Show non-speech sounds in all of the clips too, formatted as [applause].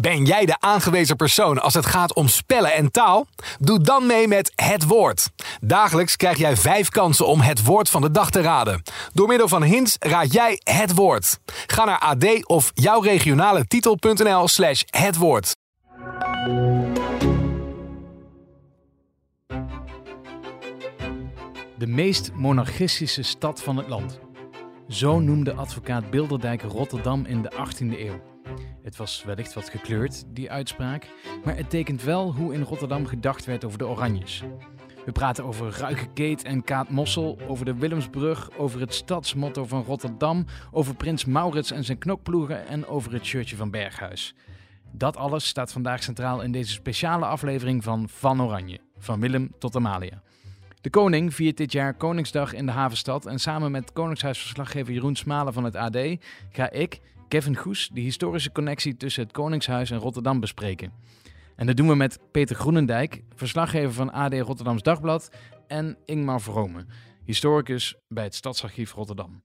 Ben jij de aangewezen persoon als het gaat om spellen en taal? Doe dan mee met Het Woord. Dagelijks krijg jij vijf kansen om het woord van de dag te raden. Door middel van hints raad jij het woord. Ga naar ad of jouw regionale titel.nl slash het woord. De meest monarchistische stad van het land. Zo noemde advocaat Bilderdijk Rotterdam in de 18e eeuw. Het was wellicht wat gekleurd, die uitspraak, maar het tekent wel hoe in Rotterdam gedacht werd over de Oranjes. We praten over Ruike Keet en Kaat Mossel, over de Willemsbrug, over het stadsmotto van Rotterdam, over Prins Maurits en zijn knokploegen en over het shirtje van Berghuis. Dat alles staat vandaag centraal in deze speciale aflevering van Van Oranje, van Willem tot Amalia. De koning viert dit jaar Koningsdag in de havenstad en samen met Koningshuisverslaggever Jeroen Smalen van het AD ga ik, Kevin Goes, de historische connectie tussen het Koningshuis en Rotterdam bespreken. En dat doen we met Peter Groenendijk, verslaggever van AD Rotterdams Dagblad, en Ingmar Vrome, historicus bij het Stadsarchief Rotterdam.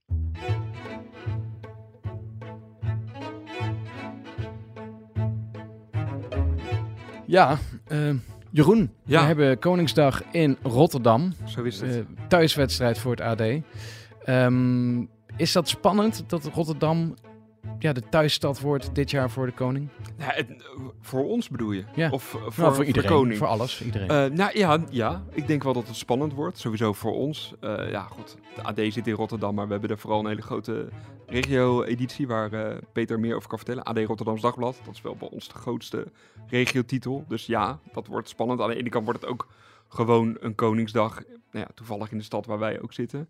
Ja, uh, Jeroen, Ja. we hebben Koningsdag in Rotterdam. Zo is het. Eh, thuiswedstrijd voor het AD. Ehm, is dat spannend dat Rotterdam ja, de thuisstad wordt dit jaar voor de koning? Ja, het- voor ons bedoel je? Ja. Of eh, voor, nou, voor iedereen, de koning? voor alles, voor iedereen. Eh, nou ja, ja, ik denk wel dat het spannend wordt. Sowieso voor ons. Eh, ja, goed. De AD zit in Rotterdam, maar we hebben er vooral een hele grote regio-editie waar eh, Peter meer over kan vertellen. AD Rotterdams Dagblad. Dat is wel bij ons de grootste regiotitel. Dus ja, dat wordt spannend. Aan de ene kant wordt het ook gewoon een Koningsdag. Nou ja, toevallig in de stad waar wij ook zitten.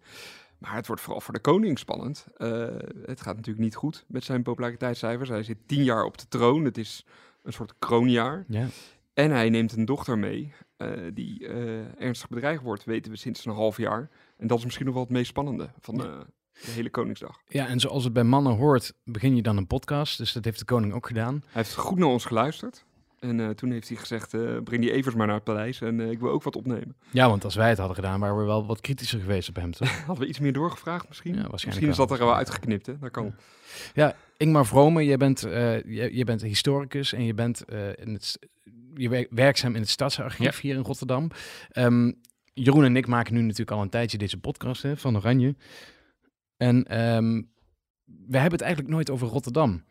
Maar het wordt vooral voor de koning spannend. Eh, het gaat natuurlijk niet goed met zijn populariteitscijfers. Hij zit tien jaar op de troon. Het is een soort kroonjaar. ja. En hij neemt een dochter mee eh, die eh, ernstig bedreigd wordt, weten we sinds een half jaar. En dat is misschien nog wel het meest spannende van de hele Koningsdag. ja, en zoals het bij mannen hoort, begin je dan een podcast. Dus dat heeft de koning ook gedaan. Hij heeft goed naar ons geluisterd. En eh, toen heeft hij gezegd, eh, breng die Evers maar naar het paleis en eh, ik wil ook wat opnemen. Ja, want als wij het hadden gedaan, waren we wel wat kritischer geweest op hem, toch? [laughs] Hadden we iets meer doorgevraagd misschien? Ja, waarschijnlijk misschien is dat er wel uitgeknipt, hè? Dat kan. Ingmar Vrome, je bent, je, je bent historicus en je bent in het, je werk- werkzaam in het Stadsarchief hier in Rotterdam. Ehm, Jeroen en ik maken nu natuurlijk al een tijdje deze podcast hè, van Oranje. En ehm, we hebben het eigenlijk nooit over Rotterdam.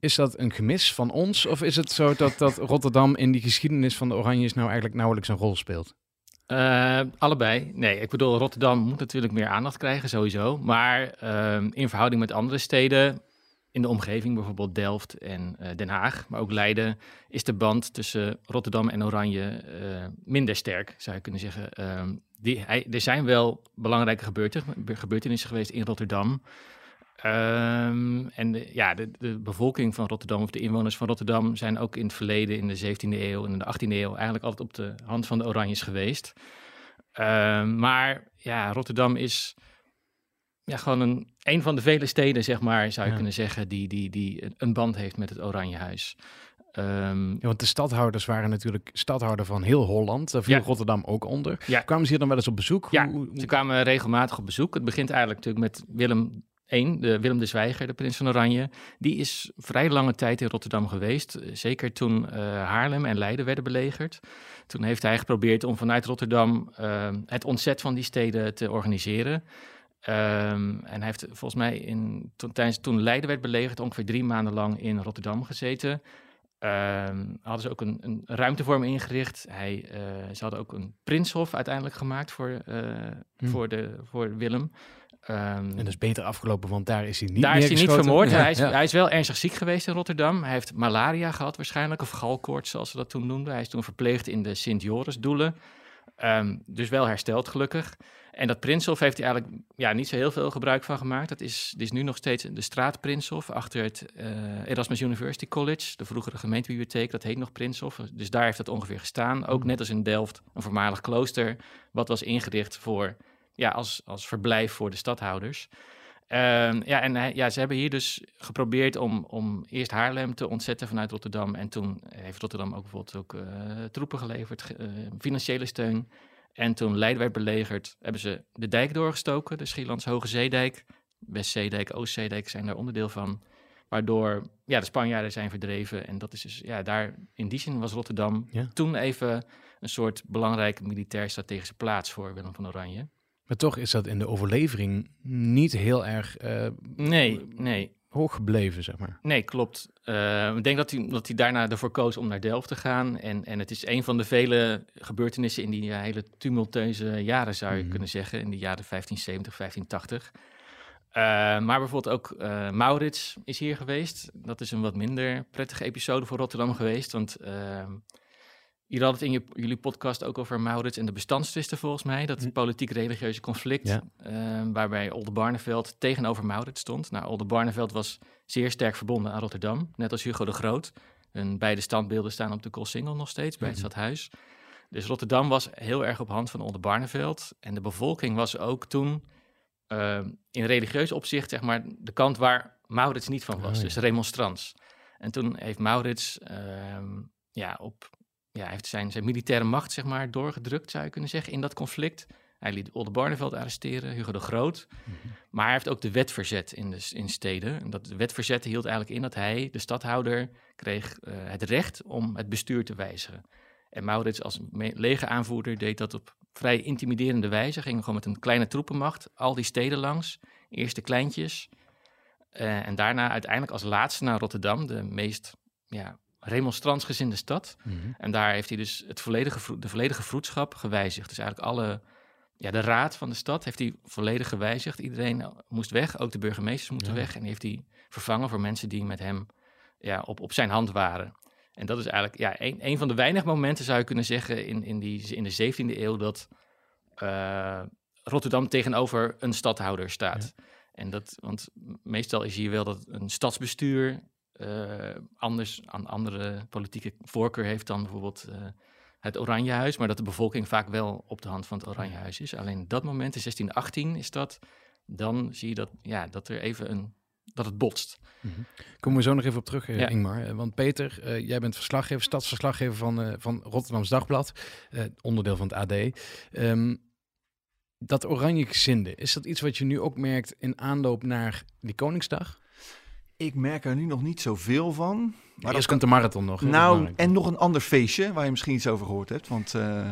Is dat een gemis van ons? Of is het zo dat, dat Rotterdam in die geschiedenis van de Oranjes nou eigenlijk nauwelijks een rol speelt? Eh, allebei. Nee, ik bedoel, Rotterdam moet natuurlijk meer aandacht krijgen, sowieso. Maar ehm, in verhouding met andere steden in de omgeving, bijvoorbeeld Delft en eh, Den Haag, maar ook Leiden, is de band tussen Rotterdam en Oranje eh, minder sterk, zou je kunnen zeggen. Ehm, die, er zijn wel belangrijke gebeurten, gebeurtenissen geweest in Rotterdam. Ehm, en de, ja, de, de bevolking van Rotterdam, of de inwoners van Rotterdam, zijn ook in het verleden, in de 17e eeuw en in de 18e eeuw, eigenlijk altijd op de hand van de Oranjes geweest. Ehm, maar ja, Rotterdam is ja, gewoon een, een van de vele steden, zeg maar, zou je Ja. kunnen zeggen, die, die, die een- band heeft met het Oranjehuis. Ehm Ja, want de stadhouders waren natuurlijk stadhouder van heel Holland. Daar viel Ja. Rotterdam ook onder. Ja. Kwamen ze hier dan wel eens op bezoek? Ja, hoe- Ze kwamen regelmatig op bezoek. Het begint eigenlijk natuurlijk met Willem De Willem de Zwijger, de prins van Oranje. Die is vrij lange tijd in Rotterdam geweest. eh, Zeker toen eh, Haarlem en Leiden werden belegerd. Toen heeft hij geprobeerd om vanuit Rotterdam eh, het ontzet van die steden te organiseren. Ehm, en hij heeft volgens mij in, toen, tijdens, toen Leiden werd belegerd ongeveer drie maanden lang in Rotterdam gezeten. Ehm, hadden ze ook een, een ruimte voor hem ingericht. Hij, ze hadden ook een prinshof uiteindelijk gemaakt voor, eh, Hm. voor, de, voor Willem. Ehm, En dat is beter afgelopen, want daar is hij niet daar is hij niet vermoord. Ja, Hij, is, ja. hij is wel ernstig ziek geweest in Rotterdam. Hij heeft malaria gehad waarschijnlijk, of galkoorts zoals ze dat toen noemden. Hij is toen verpleegd in de Sint-Joris-doelen. Ehm, dus wel hersteld gelukkig. En dat Prinshof heeft hij eigenlijk ja, niet zo heel veel gebruik van gemaakt. Dat is, dit is nu nog steeds de straat Prinshof achter het eh, Erasmus University College. De vroegere gemeentebibliotheek, dat heet nog Prinshof. Dus daar heeft dat ongeveer gestaan. Ook net als in Delft, een voormalig klooster. Wat was ingericht voor, ja, als, als verblijf voor de stadhouders. Ehm, ja, en hij- ja, ze hebben hier dus geprobeerd om, om eerst Haarlem te ontzetten vanuit Rotterdam. En toen heeft Rotterdam ook bijvoorbeeld ook eh, troepen geleverd, ge- eh, financiële steun. En toen Leiden werd belegerd, hebben ze de dijk doorgestoken, de Schielands Hoge Zeedijk. Westzeedijk, Oostzeedijk zijn daar onderdeel van. Waardoor ja, de Spanjaarden zijn verdreven. En dat is dus, ja, daar in die zin was Rotterdam Ja. toen even een soort belangrijke militair-strategische plaats voor Willem van Oranje. Maar toch is dat in de overlevering niet heel erg eh, Nee, nee, hoog gebleven, zeg maar. nee, klopt. Eh, ik denk dat hij, dat hij daarna ervoor koos om naar Delft te gaan. En, en het is een van de vele gebeurtenissen in die hele tumultueuze jaren, zou je Mhm. kunnen zeggen. In de jaren 1570, 1580. Eh, maar bijvoorbeeld ook Maurits is hier geweest. Dat is een wat minder prettige episode voor Rotterdam geweest. Want uh, jullie hadden het in je, jullie podcast ook over Maurits en de bestandstwisten volgens mij. Dat politiek-religieuze conflict. Ja. eh, waarbij Oldenbarneveld tegenover Maurits stond. Nou, Oldenbarneveld was zeer sterk verbonden aan Rotterdam. Net als Hugo de Groot. Hun beide standbeelden staan op de Koolsingel nog steeds bij het Mhm. stadhuis. Dus Rotterdam was heel erg op hand van Oldenbarneveld. En de bevolking was ook toen eh, in religieus opzicht, zeg maar, de kant waar Maurits niet van was. Oh, ja. Dus remonstrans. En toen heeft Maurits ehm, ja, op, ja, hij heeft zijn, zijn militaire macht zeg maar, doorgedrukt, zou je kunnen zeggen, in dat conflict. Hij liet Oldenbarneveld arresteren, Hugo de Groot. Maar hij heeft ook de wet verzet in, de, in steden. En dat de wet verzet hield eigenlijk in dat hij, de stadhouder, kreeg eh, het recht om het bestuur te wijzigen. En Maurits als legeraanvoerder deed dat op vrij intimiderende wijze. Ging gewoon met een kleine troepenmacht al die steden langs. Eerst de kleintjes. eh, en daarna uiteindelijk als laatste naar Rotterdam, de meest ja, remonstrantsgezinde stad. Mhm. En daar heeft hij dus het volledige, de volledige vroedschap gewijzigd. Dus eigenlijk alle, ja, de raad van de stad heeft hij volledig gewijzigd. Iedereen eh, moest weg, ook de burgemeesters moesten Ja. weg. En die heeft hij vervangen voor mensen die met hem ja, op, op zijn hand waren. En dat is eigenlijk ja, een, een van de weinige momenten, zou je kunnen zeggen, in, in, die, in de 17e eeuw dat eh, Rotterdam tegenover een stadhouder staat. En dat, want meestal is hier wel dat een stadsbestuur eh, anders aan andere politieke voorkeur heeft dan bijvoorbeeld eh, het Oranjehuis, maar dat de bevolking vaak wel op de hand van het Oranjehuis is. Alleen dat moment, in 1618 is dat, dan zie je dat, ja, dat er even een, dat het botst. Komen we zo nog even op terug, eh, Ja. Ingmar. Want Peter, jij bent verslaggever, stadsverslaggever van, van Rotterdams Dagblad, onderdeel van het AD. Ehm, dat oranje gezinde, is dat iets wat je nu ook merkt in aanloop naar die Koningsdag? Ik merk er nu nog niet zoveel van. Maar dat komt de marathon nog. Nou, en nog een ander feestje waar je misschien iets over gehoord hebt. Want eh,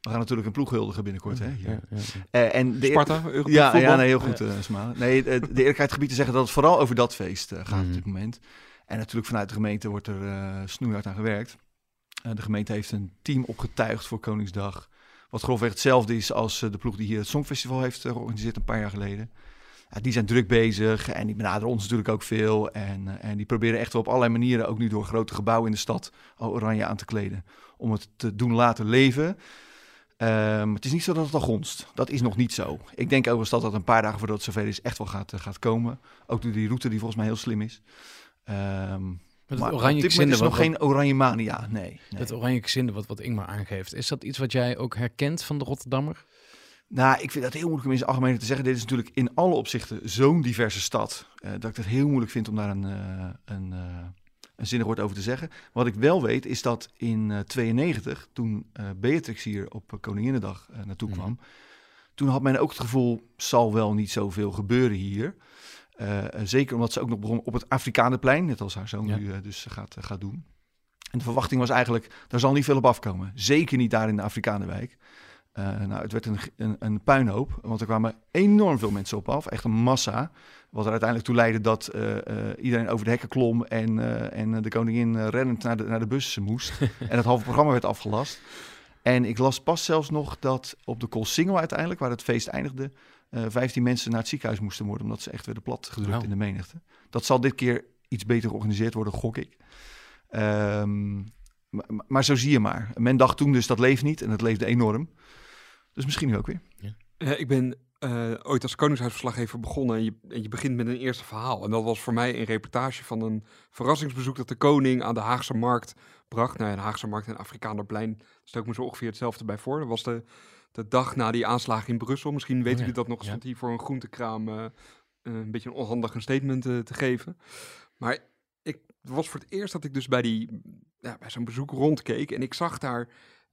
we gaan natuurlijk een ploeg huldigen binnenkort. Hè, hier. Ja, ja, ja. Eh, en de Sparta, Ja, voetbal. ja nee, heel goed, eh Smalen. Nee, de, de eerlijkheid gebied te zeggen dat het vooral over dat feest eh, gaat Mhm. op dit moment. En natuurlijk vanuit de gemeente wordt er eh snoeihard aan gewerkt. Eh, de gemeente heeft een team opgetuigd voor Koningsdag. Wat grofweg hetzelfde is als de ploeg die hier het Songfestival heeft georganiseerd een paar jaar geleden. Ja, die zijn druk bezig en die benaderen ons natuurlijk ook veel. En, eh, en die proberen echt wel op allerlei manieren, ook nu door grote gebouwen in de stad, al oranje aan te kleden. Om het te doen laten leven. Ehm, het is niet zo dat het al gonst. Dat is nog niet zo. Ik denk overigens dat dat een paar dagen voordat het zover is echt wel gaat, eh, gaat komen. Ook door die route die volgens mij heel slim is. Met maar het op oranje dit moment gezinde, is nog wat, geen oranje mania. Nee. nee. het oranje gezinde wat, wat Ingmar aangeeft. Is dat iets wat jij ook herkent van de Rotterdammer? Nou, ik vind dat heel moeilijk om in zijn algemeen te zeggen. Dit is natuurlijk in alle opzichten zo'n diverse stad. eh, dat ik het heel moeilijk vind om daar een, eh, een, eh, een zinnig woord over te zeggen. Wat ik wel weet is dat in eh 92, toen Beatrix hier op Koninginnedag naartoe Mhm. kwam, toen had men ook het gevoel, zal wel niet zoveel gebeuren hier. Zeker omdat ze ook nog begon op het Afrikanenplein, net als haar zoon Ja. nu dus gaat, gaat doen. En de verwachting was eigenlijk, daar zal niet veel op afkomen. Zeker niet daar in de Afrikanenwijk. Eh, nou, het werd een, een, een puinhoop, want er kwamen enorm veel mensen op af. Echt een massa. Wat er uiteindelijk toe leidde dat eh, eh, iedereen over de hekken klom en, en de koningin rennend naar de, naar de bus moest. [laughs] en het halve programma werd afgelast. En ik las pas zelfs nog dat op de Koolsingel uiteindelijk, waar het feest eindigde, eh 15 mensen naar het ziekenhuis moesten worden, omdat ze echt werden plat gedrukt Wauw. in de menigte. Dat zal dit keer iets beter georganiseerd worden, gok ik. Ehm, maar, maar zo zie je maar. Men dacht toen dus dat leeft niet en het leefde enorm. Dus misschien nu ook weer. Ja, ik ben eh, ooit als koningshuisverslaggever begonnen en je, en je begint met een eerste verhaal. En dat was voor mij een reportage van een verrassingsbezoek dat de koning aan de Haagse Markt bracht. Nou ja, de Haagse Markt en Afrikanerplein stel ik me zo ongeveer hetzelfde bij voor. Dat was de, de dag na die aanslagen in Brussel. Misschien weten ja. jullie dat nog, Ja. stond hier voor een groentekraam eh, eh, een beetje een onhandig een statement eh, te geven. Maar ik was voor het eerst dat ik dus bij, die, ja, bij zo'n bezoek rondkeek. En ik zag daar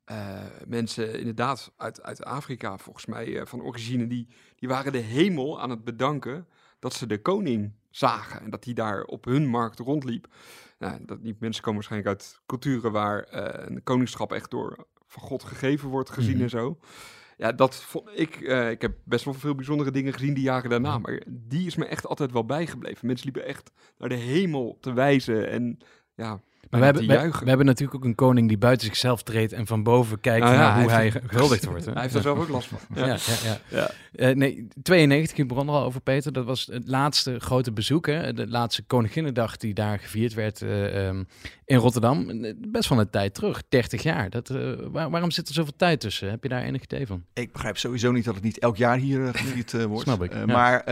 eh, mensen inderdaad uit, uit Afrika, volgens mij eh, van origine, die, die waren de hemel aan het bedanken dat ze de koning zagen. En dat hij daar op hun markt rondliep. Nou, dat, die mensen komen waarschijnlijk uit culturen waar eh, een koningschap echt door van God gegeven wordt gezien Mhm. en zo. Ja, dat vond ik. ik heb best wel veel bijzondere dingen gezien die jaren daarna. Maar die is me echt altijd wel bijgebleven. Mensen liepen echt naar de hemel te wijzen. En ja, Maar we hebben, we, hebben natuurlijk ook een koning die buiten zichzelf treedt en van boven kijkt Nou ja, naar hoe hij gehuldigd wordt. Hè? [laughs] Hij heeft er zelf ook last van. Ja, ja, ja. Ja. Eh, nee, 92, ik begon er al over, Peter. Dat was het laatste grote bezoek, hè? de laatste Koninginnedag die daar gevierd werd eh, ehm, in Rotterdam. Best wel een tijd terug, 30 jaar. Dat, eh, waar- waarom zit er zoveel tijd tussen? Heb je daar enig idee van? Ik begrijp sowieso niet dat het niet elk jaar hier gevierd eh, wordt. Snap ik, ja. Maar [laughs]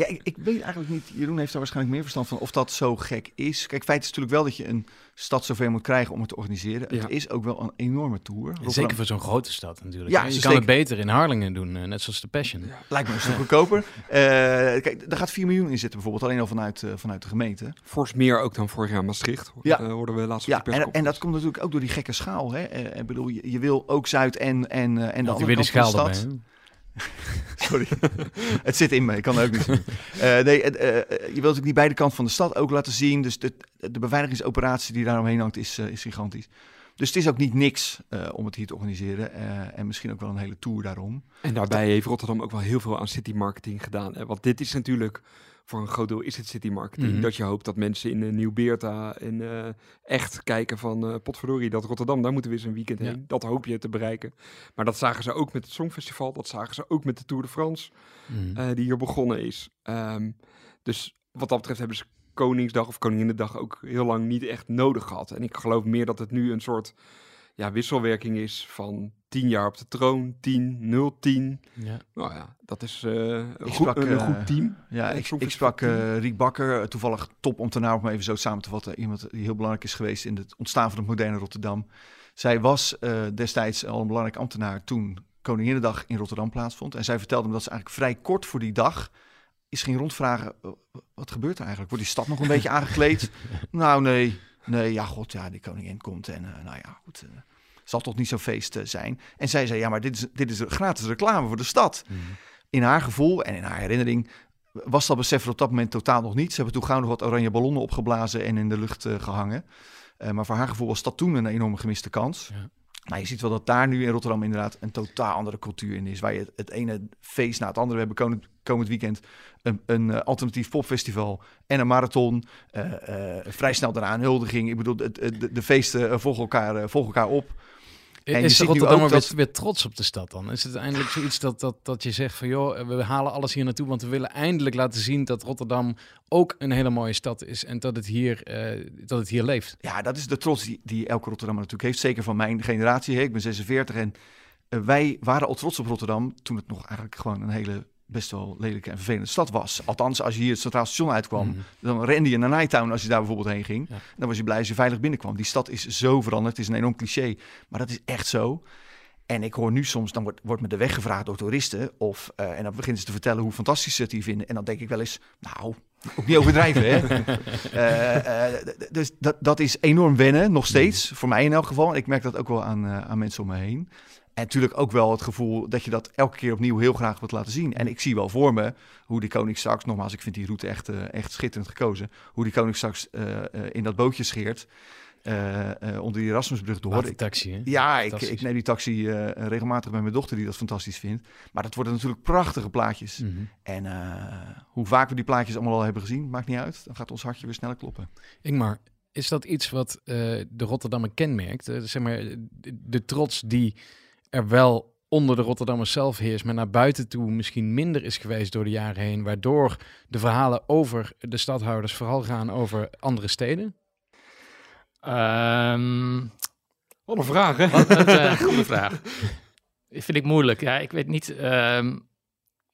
ja, ik, ik weet eigenlijk niet, Jeroen heeft daar waarschijnlijk meer verstand van, of dat zo gek is. Kijk, feit is natuurlijk wel dat je een stad zover moet krijgen om het te organiseren. Ja. Het is ook wel een enorme tour. Rotterdam Zeker voor zo'n grote stad natuurlijk. Ja, hè? je kan het beter in Harlingen doen, eh, net zoals de Passion. Lijkt me een stuk goedkoper. [laughs] Eh, kijk, daar gaat 4 miljoen in zitten bijvoorbeeld, alleen al vanuit, eh, vanuit de gemeente. Fors meer ook dan vorig jaar Maastricht. Ja. Ja. hoorden we laatst op Ja, de en, en dat komt natuurlijk ook door die gekke schaal. Hè? Eh, ik bedoel, je, je wil ook Zuid en, en, en de andere van de stad. [laughs] Sorry. het zit in me, ik kan het ook niet zien. Eh, nee, eh, eh, je wilt ook die beide kanten van de stad ook laten zien. Dus de, de beveiligingsoperatie die daaromheen hangt is, is gigantisch. Dus het is ook niet niks om het hier te organiseren. en misschien ook wel een hele tour daarom. En daarbij heeft Rotterdam ook wel heel veel aan city marketing gedaan. Hè? Want dit is natuurlijk, voor een groot deel is het city marketing. Mhm. Dat je hoopt dat mensen in uh, Nieuw-Beerta en eh, echt kijken van eh potverdorie, dat Rotterdam, daar moeten we eens een weekend Ja. heen. Dat hoop je te bereiken. Maar dat zagen ze ook met het Songfestival. Dat zagen ze ook met de Tour de France, Mhm. eh, die hier begonnen is. Ehm, dus wat dat betreft hebben ze Koningsdag of Koninginnedag ook heel lang niet echt nodig gehad. En ik geloof meer dat het nu een soort ja, wisselwerking is van 10 jaar op de troon, 10, 0, 10. ja. Nou ja, dat is eh, een, goed, sprak, een, een eh, goed team. Ja, ik, ik sprak het, eh, Riek Bakker, toevallig topambtenaar om even zo samen te vatten. Iemand die heel belangrijk is geweest in het ontstaan van het moderne Rotterdam. Zij was eh, destijds al een belangrijk ambtenaar toen Koninginnedag in Rotterdam plaatsvond. En zij vertelde me dat ze eigenlijk vrij kort voor die dag is ging rondvragen, wat gebeurt er eigenlijk? Wordt die stad nog een [laughs] beetje aangekleed? Nou nee, nee, ja god, ja, die koningin komt en eh, nou ja, goed... zal toch niet zo'n feest eh, zijn. En zij zei, ja, maar dit is, dit is gratis reclame voor de stad Mhm. in haar gevoel en in haar herinnering was dat besef er op dat moment totaal nog niet. Ze hebben toen gauw nog wat oranje ballonnen opgeblazen en in de lucht eh, gehangen. Eh, maar voor haar gevoel was dat toen een enorme gemiste kans. Ja. Maar je ziet wel dat daar nu in Rotterdam inderdaad een totaal andere cultuur in is. Waar je het, ene feest na het andere... We hebben komend, komend weekend een, een alternatief popfestival en een marathon. vrij snel daarna een huldiging. Ik bedoel, het- het- de, de feesten volgen elkaar, volgen elkaar op. En je is ziet de nu Rotterdammer ook weer, dat- weer trots op de stad dan? Is het eindelijk zoiets dat, dat, dat je zegt van joh, we halen alles hier naartoe, want we willen eindelijk laten zien dat Rotterdam ook een hele mooie stad is en dat het hier, eh, dat het hier leeft. Ja, dat is de trots die, die elke Rotterdammer natuurlijk heeft. Zeker van mijn generatie. hè. Ik ben 46 en eh, wij waren al trots op Rotterdam toen het nog eigenlijk gewoon een hele best wel lelijke en vervelende stad was. Althans, als je hier het Centraal Station uitkwam, Mhm. dan rende je naar Nighttown als je daar bijvoorbeeld heen ging. Ja. Dan was je blij als je veilig binnenkwam. Die stad is zo veranderd. Het is een enorm cliché, maar dat is echt zo. En ik hoor nu soms, dan wordt, wordt me de weg gevraagd door toeristen. Of, eh, en dan beginnen ze te vertellen hoe fantastisch ze het hier vinden. En dan denk ik wel eens, nou, ook niet overdrijven, hè. [laughs] Eh, eh, dus dat, dat is enorm wennen, nog steeds. Voor mij in elk geval. Ik merk dat ook wel aan, aan mensen om me heen. En natuurlijk ook wel het gevoel dat je dat elke keer opnieuw heel graag wilt laten zien. En ik zie wel voor me hoe die koning straks, nogmaals, ik vind die route echt, eh, echt schitterend gekozen. Hoe die koning straks eh, eh, in dat bootje scheert. onder die Erasmusbrug door. Ik, taxi, hè? ja, ik, ik neem die taxi regelmatig met mijn dochter, die dat fantastisch vindt. Maar dat worden natuurlijk prachtige plaatjes. Mhm. En hoe vaak we die plaatjes allemaal al hebben gezien, maakt niet uit. Dan gaat ons hartje weer sneller kloppen. Ingmar, is dat iets wat de Rotterdammer kenmerkt? Zeg maar, de, de trots die er wel onder de Rotterdammers zelf heerst, maar naar buiten toe misschien minder is geweest door de jaren heen, waardoor de verhalen over de stadhouders vooral gaan over andere steden? Ehm, Wat een vraag, hè? wat een eh, [laughs] goede vraag. Vind ik moeilijk. Ja, ik weet niet. ehm,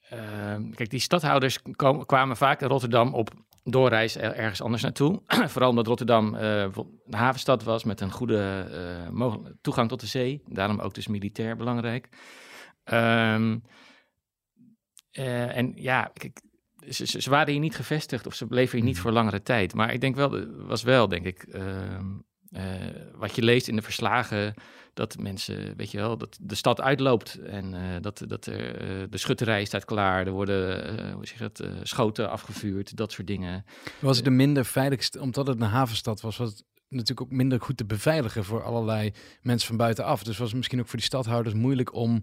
ehm, kijk, die stadhouders kwamen vaak in Rotterdam op doorreis er- ergens anders naartoe. [clears throat] Vooral omdat Rotterdam eh, een havenstad was met een goede eh, mogel- toegang tot de zee. Daarom ook dus militair belangrijk. Ehm, eh, en ja, kijk, ze, ze- waren hier niet gevestigd of ze bleven hier niet voor langere tijd. Maar ik denk wel, was wel, denk ik, eh, wat je leest in de verslagen, dat mensen, weet je wel, dat de stad uitloopt en eh, dat, dat er, eh, de schutterij staat klaar, er worden, hoe zeg eh, schoten afgevuurd, dat soort dingen. Was het de minder veiligst, omdat het een havenstad was, was het natuurlijk ook minder goed te beveiligen voor allerlei mensen van buitenaf. Dus was het misschien ook voor die stadhouders moeilijk om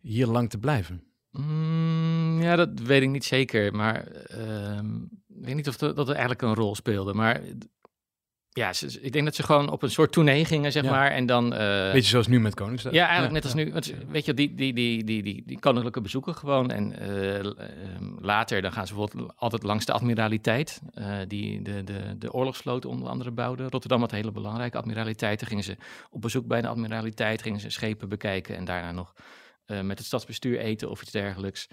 hier lang te blijven. Mm, ja, dat weet ik niet zeker. Maar ehm, ik weet niet of dat, dat eigenlijk een rol speelde. Maar ja, ze- ik denk dat ze gewoon op een soort tournee gingen, zeg Ja. maar. En dan... eh, Beetje zoals nu met Koningsdag. ja, eigenlijk net als nu. Want, weet je, die, die, die, die, die, die koninklijke bezoeken gewoon. En eh, ehm, later dan gaan ze bijvoorbeeld altijd langs de admiraliteit. eh, die de, de, de oorlogsvloot onder andere bouwde. Rotterdam had hele belangrijke admiraliteiten. Gingen ze op bezoek bij de admiraliteit. Gingen ze schepen bekijken. En daarna nog met het stadsbestuur eten of iets dergelijks.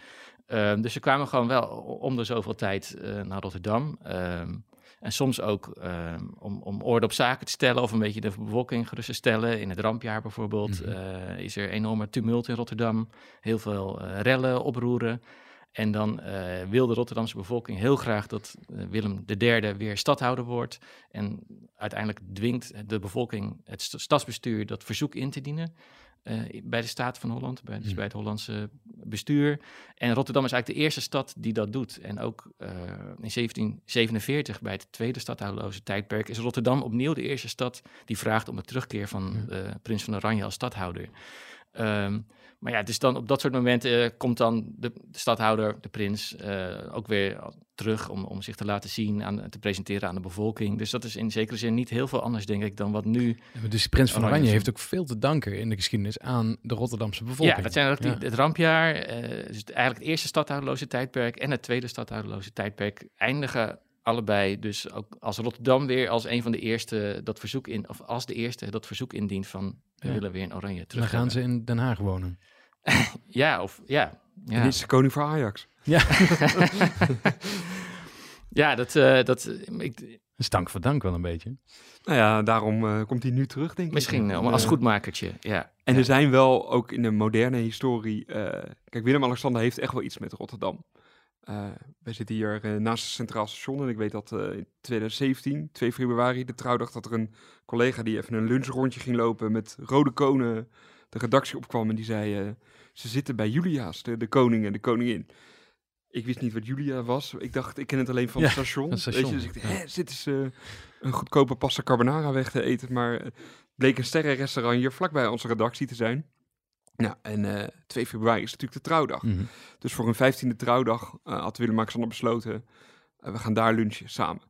Ehm, dus ze kwamen gewoon wel om de zoveel tijd naar Rotterdam. Ehm, en soms ook ehm, om, om orde op zaken te stellen of een beetje de bevolking gerust te stellen. In het rampjaar bijvoorbeeld Mhm. eh, is er enorme tumult in Rotterdam. Heel veel eh, rellen, oproeren. En dan eh, wil de Rotterdamse bevolking heel graag dat Willem III weer stadhouder wordt. En uiteindelijk dwingt de bevolking het st- stadsbestuur dat verzoek in te dienen. Eh, bij de Staat van Holland, bij, dus Mhm. bij het Hollandse bestuur. En Rotterdam is eigenlijk de eerste stad die dat doet. En ook eh, in 1747, bij het tweede stadhouderloze tijdperk, is Rotterdam opnieuw de eerste stad die vraagt om de terugkeer van eh, prins van Oranje als stadhouder. Ehm, maar ja, dus dan op dat soort momenten eh, komt dan de, de stadhouder, de prins, eh, ook weer terug om, om zich te laten zien, aan, te presenteren aan de bevolking. Dus dat is in zekere zin niet heel veel anders, denk ik, dan wat nu. Dus Prins van Oranje is- heeft ook veel te danken in de geschiedenis aan de Rotterdamse bevolking. Ja, dat zijn ook die, Ja. het rampjaar, eh, dus eigenlijk het eerste stadhouderloze tijdperk en het tweede stadhouderloze tijdperk eindigen allebei dus ook als Rotterdam weer als een van de eerste dat verzoek in, of als de eerste dat verzoek indient van we Ja. willen weer in Oranje Dan terug. gaan ze in Den Haag wonen. [laughs] Ja, of ja. En Ja, is de koning voor Ajax. ja [laughs] dat, eh, dat ik, Stank voor dank wel een beetje. Nou ja, daarom eh, komt hij nu terug, denk ik. misschien als goedmakertje. Ja. En ja. er zijn wel ook in de moderne historie... eh, kijk, Willem-Alexander heeft echt wel iets met Rotterdam. Eh wij zitten hier eh, naast het Centraal Station en ik weet dat eh, in 2017, 2 februari, de trouwdag, dat er een collega die even een lunchrondje ging lopen met rode konen de redactie opkwam en die zei, ze zitten bij Julia's, de, de koning en de koningin. Ik wist niet wat Julia was. Ik dacht, ik ken het alleen van Ja, het station. het Weet je, dus ik dacht, hè, zitten ze een goedkope pasta carbonara weg te eten, maar eh, bleek een sterrenrestaurant hier vlakbij onze redactie te zijn. Nou, en eh 2 februari is natuurlijk de trouwdag. Mhm. Dus voor een vijftiende trouwdag eh, had Willem-Alexander besloten, eh, we gaan daar lunchen samen.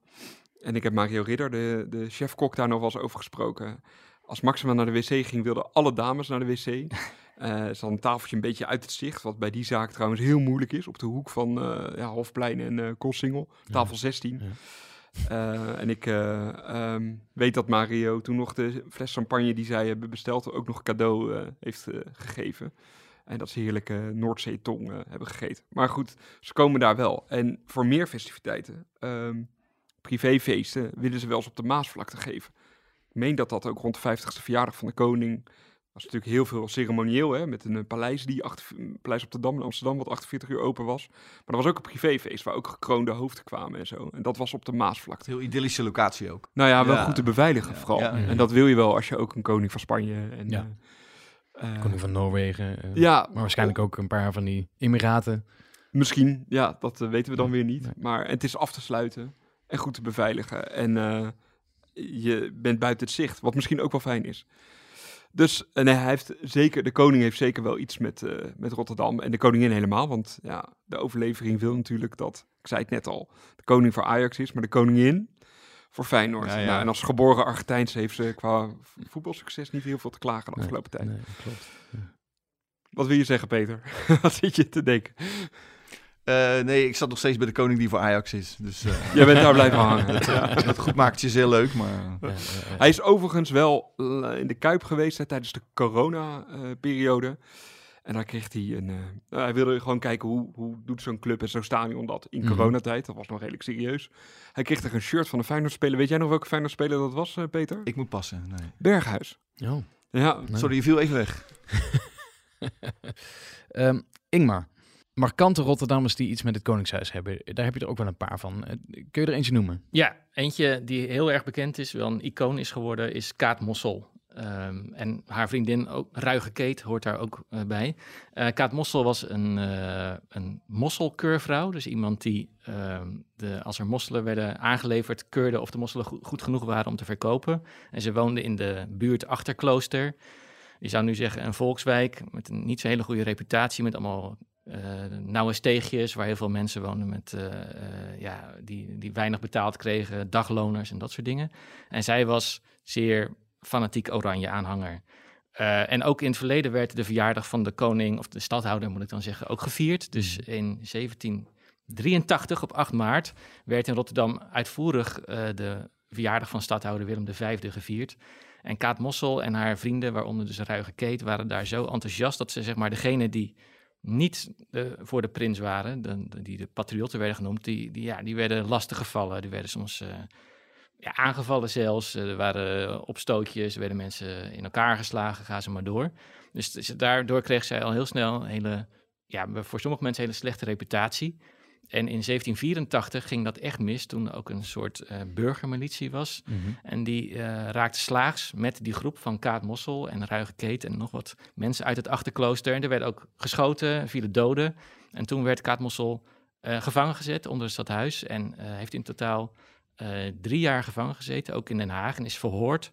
En ik heb Mario Ridder, de, de chef-kok, daar nog wel eens over gesproken. Als Maxima naar de wc ging, wilden alle dames naar de wc. [laughs] Eh er zat een tafeltje een beetje uit het zicht, wat bij die zaak trouwens heel moeilijk is. Op de hoek van eh ja, Hofplein en eh Koolsingel, tafel 16. Ja. Eh, en ik eh, ehm, weet dat Mario toen nog de fles champagne die zij hebben besteld ook nog cadeau eh, heeft gegeven. En dat ze heerlijke Noordzeetong hebben gegeten. Maar goed, ze komen daar wel. En voor meer festiviteiten, ehm, privéfeesten, willen ze wel eens op de Maasvlakte geven. Ik meen dat dat ook rond de 50ste verjaardag van de koning... was natuurlijk heel veel ceremonieel, hè, met een eh, paleis, die achter, paleis op de Dam in Amsterdam, wat 48 uur open was. Maar er was ook een privéfeest waar ook gekroonde hoofden kwamen en zo. En dat was op de Maasvlakte. Heel idyllische locatie ook. Nou ja, wel Ja. goed te beveiligen Ja, vooral. ja, ja. En dat wil je wel als je ook een koning van Spanje en... Ja. eh, eh, Koning van Noorwegen. eh, ja, Maar waarschijnlijk ook een paar van die Emiraten. Misschien, ja, dat weten we dan Ja, weer niet. Maar het is af te sluiten en goed te beveiligen. En eh, je bent buiten het zicht, wat misschien ook wel fijn is. Dus en hij heeft zeker, de koning heeft zeker wel iets met, eh, met Rotterdam. En de koningin helemaal, want ja, de overlevering wil natuurlijk dat, ik zei het net al, de koning voor Ajax is, maar de koningin voor Feyenoord. Ja, ja. Nou, en als geboren Argentijns heeft ze qua voetbalsucces niet heel veel te klagen de Nee, afgelopen tijd. Nee, klopt. Wat wil je zeggen, Peter? [laughs] Wat zit je te denken? Eh, nee, ik zat nog steeds bij de koning die voor Ajax is. Dus eh, [laughs] Jij bent daar blijven hangen. [laughs] dat goed maakt is heel leuk, maar... Ja, ja, ja. Hij is overigens wel eh, in de Kuip geweest hè, tijdens de corona-periode. en daar kreeg hij een... hij wilde gewoon kijken hoe, hoe doet zo'n club en zo'n stadion dat in Mhm. coronatijd. Dat was nog redelijk serieus. Hij kreeg er een shirt van een Feyenoord-speler. Weet jij nog welke Feyenoord-speler dat was, eh, Peter? Ik moet passen, nee. Berghuis. Oh, Ja, nee. Sorry, je viel even weg. [laughs] Ehm, Ingmar, markante Rotterdammers die iets met het Koningshuis hebben. Daar heb je er ook wel een paar van. Eh, Kun je er eentje noemen? Ja, eentje die heel erg bekend is, wel een icoon is geworden, is Kaat Mossel. Ehm, en haar vriendin, ook, Ruige Keet, hoort daar ook eh, bij. Eh, Kaat Mossel was een, een mosselkeurvrouw. Dus iemand die, ehm, de, als er mosselen werden aangeleverd, keurde of de mosselen goed genoeg waren om te verkopen. En ze woonde in de buurt Achterklooster. Je zou nu zeggen een volkswijk met een niet zo hele goede reputatie, met allemaal nauwe steegjes waar heel veel mensen woonden met, ja, die, die weinig betaald kregen, dagloners en dat soort dingen. En zij was zeer fanatiek oranje aanhanger. En ook in het verleden werd de verjaardag van de koning, of de stadhouder moet ik dan zeggen, ook gevierd. Dus mm. in 1783 op 8 maart werd in Rotterdam uitvoerig de verjaardag van stadhouder Willem V gevierd. En Kaat Mossel en haar vrienden, waaronder dus Ruige Keet, waren daar zo enthousiast dat ze zeg maar degene die niet uh, voor de prins waren, de, die de patriotten werden genoemd, die, die, ja, die werden lastig gevallen. Die werden soms ja, aangevallen zelfs. Er waren opstootjes, er werden mensen in elkaar geslagen, gaan ze maar door. Dus, dus daardoor kreeg zij al heel snel een hele, ja, voor sommige mensen een hele slechte reputatie. En in 1784 ging dat echt mis, toen ook een soort uh, burgermilitie was. Mhm. En die uh, raakte slaags met die groep van Kaat Mossel en Ruige Keet en nog wat mensen uit het achterklooster. En er werd ook geschoten, vielen doden. En toen werd Kaat Mossel uh, gevangen gezet onder het stadhuis en heeft in totaal drie jaar gevangen gezeten, ook in Den Haag, en is verhoord.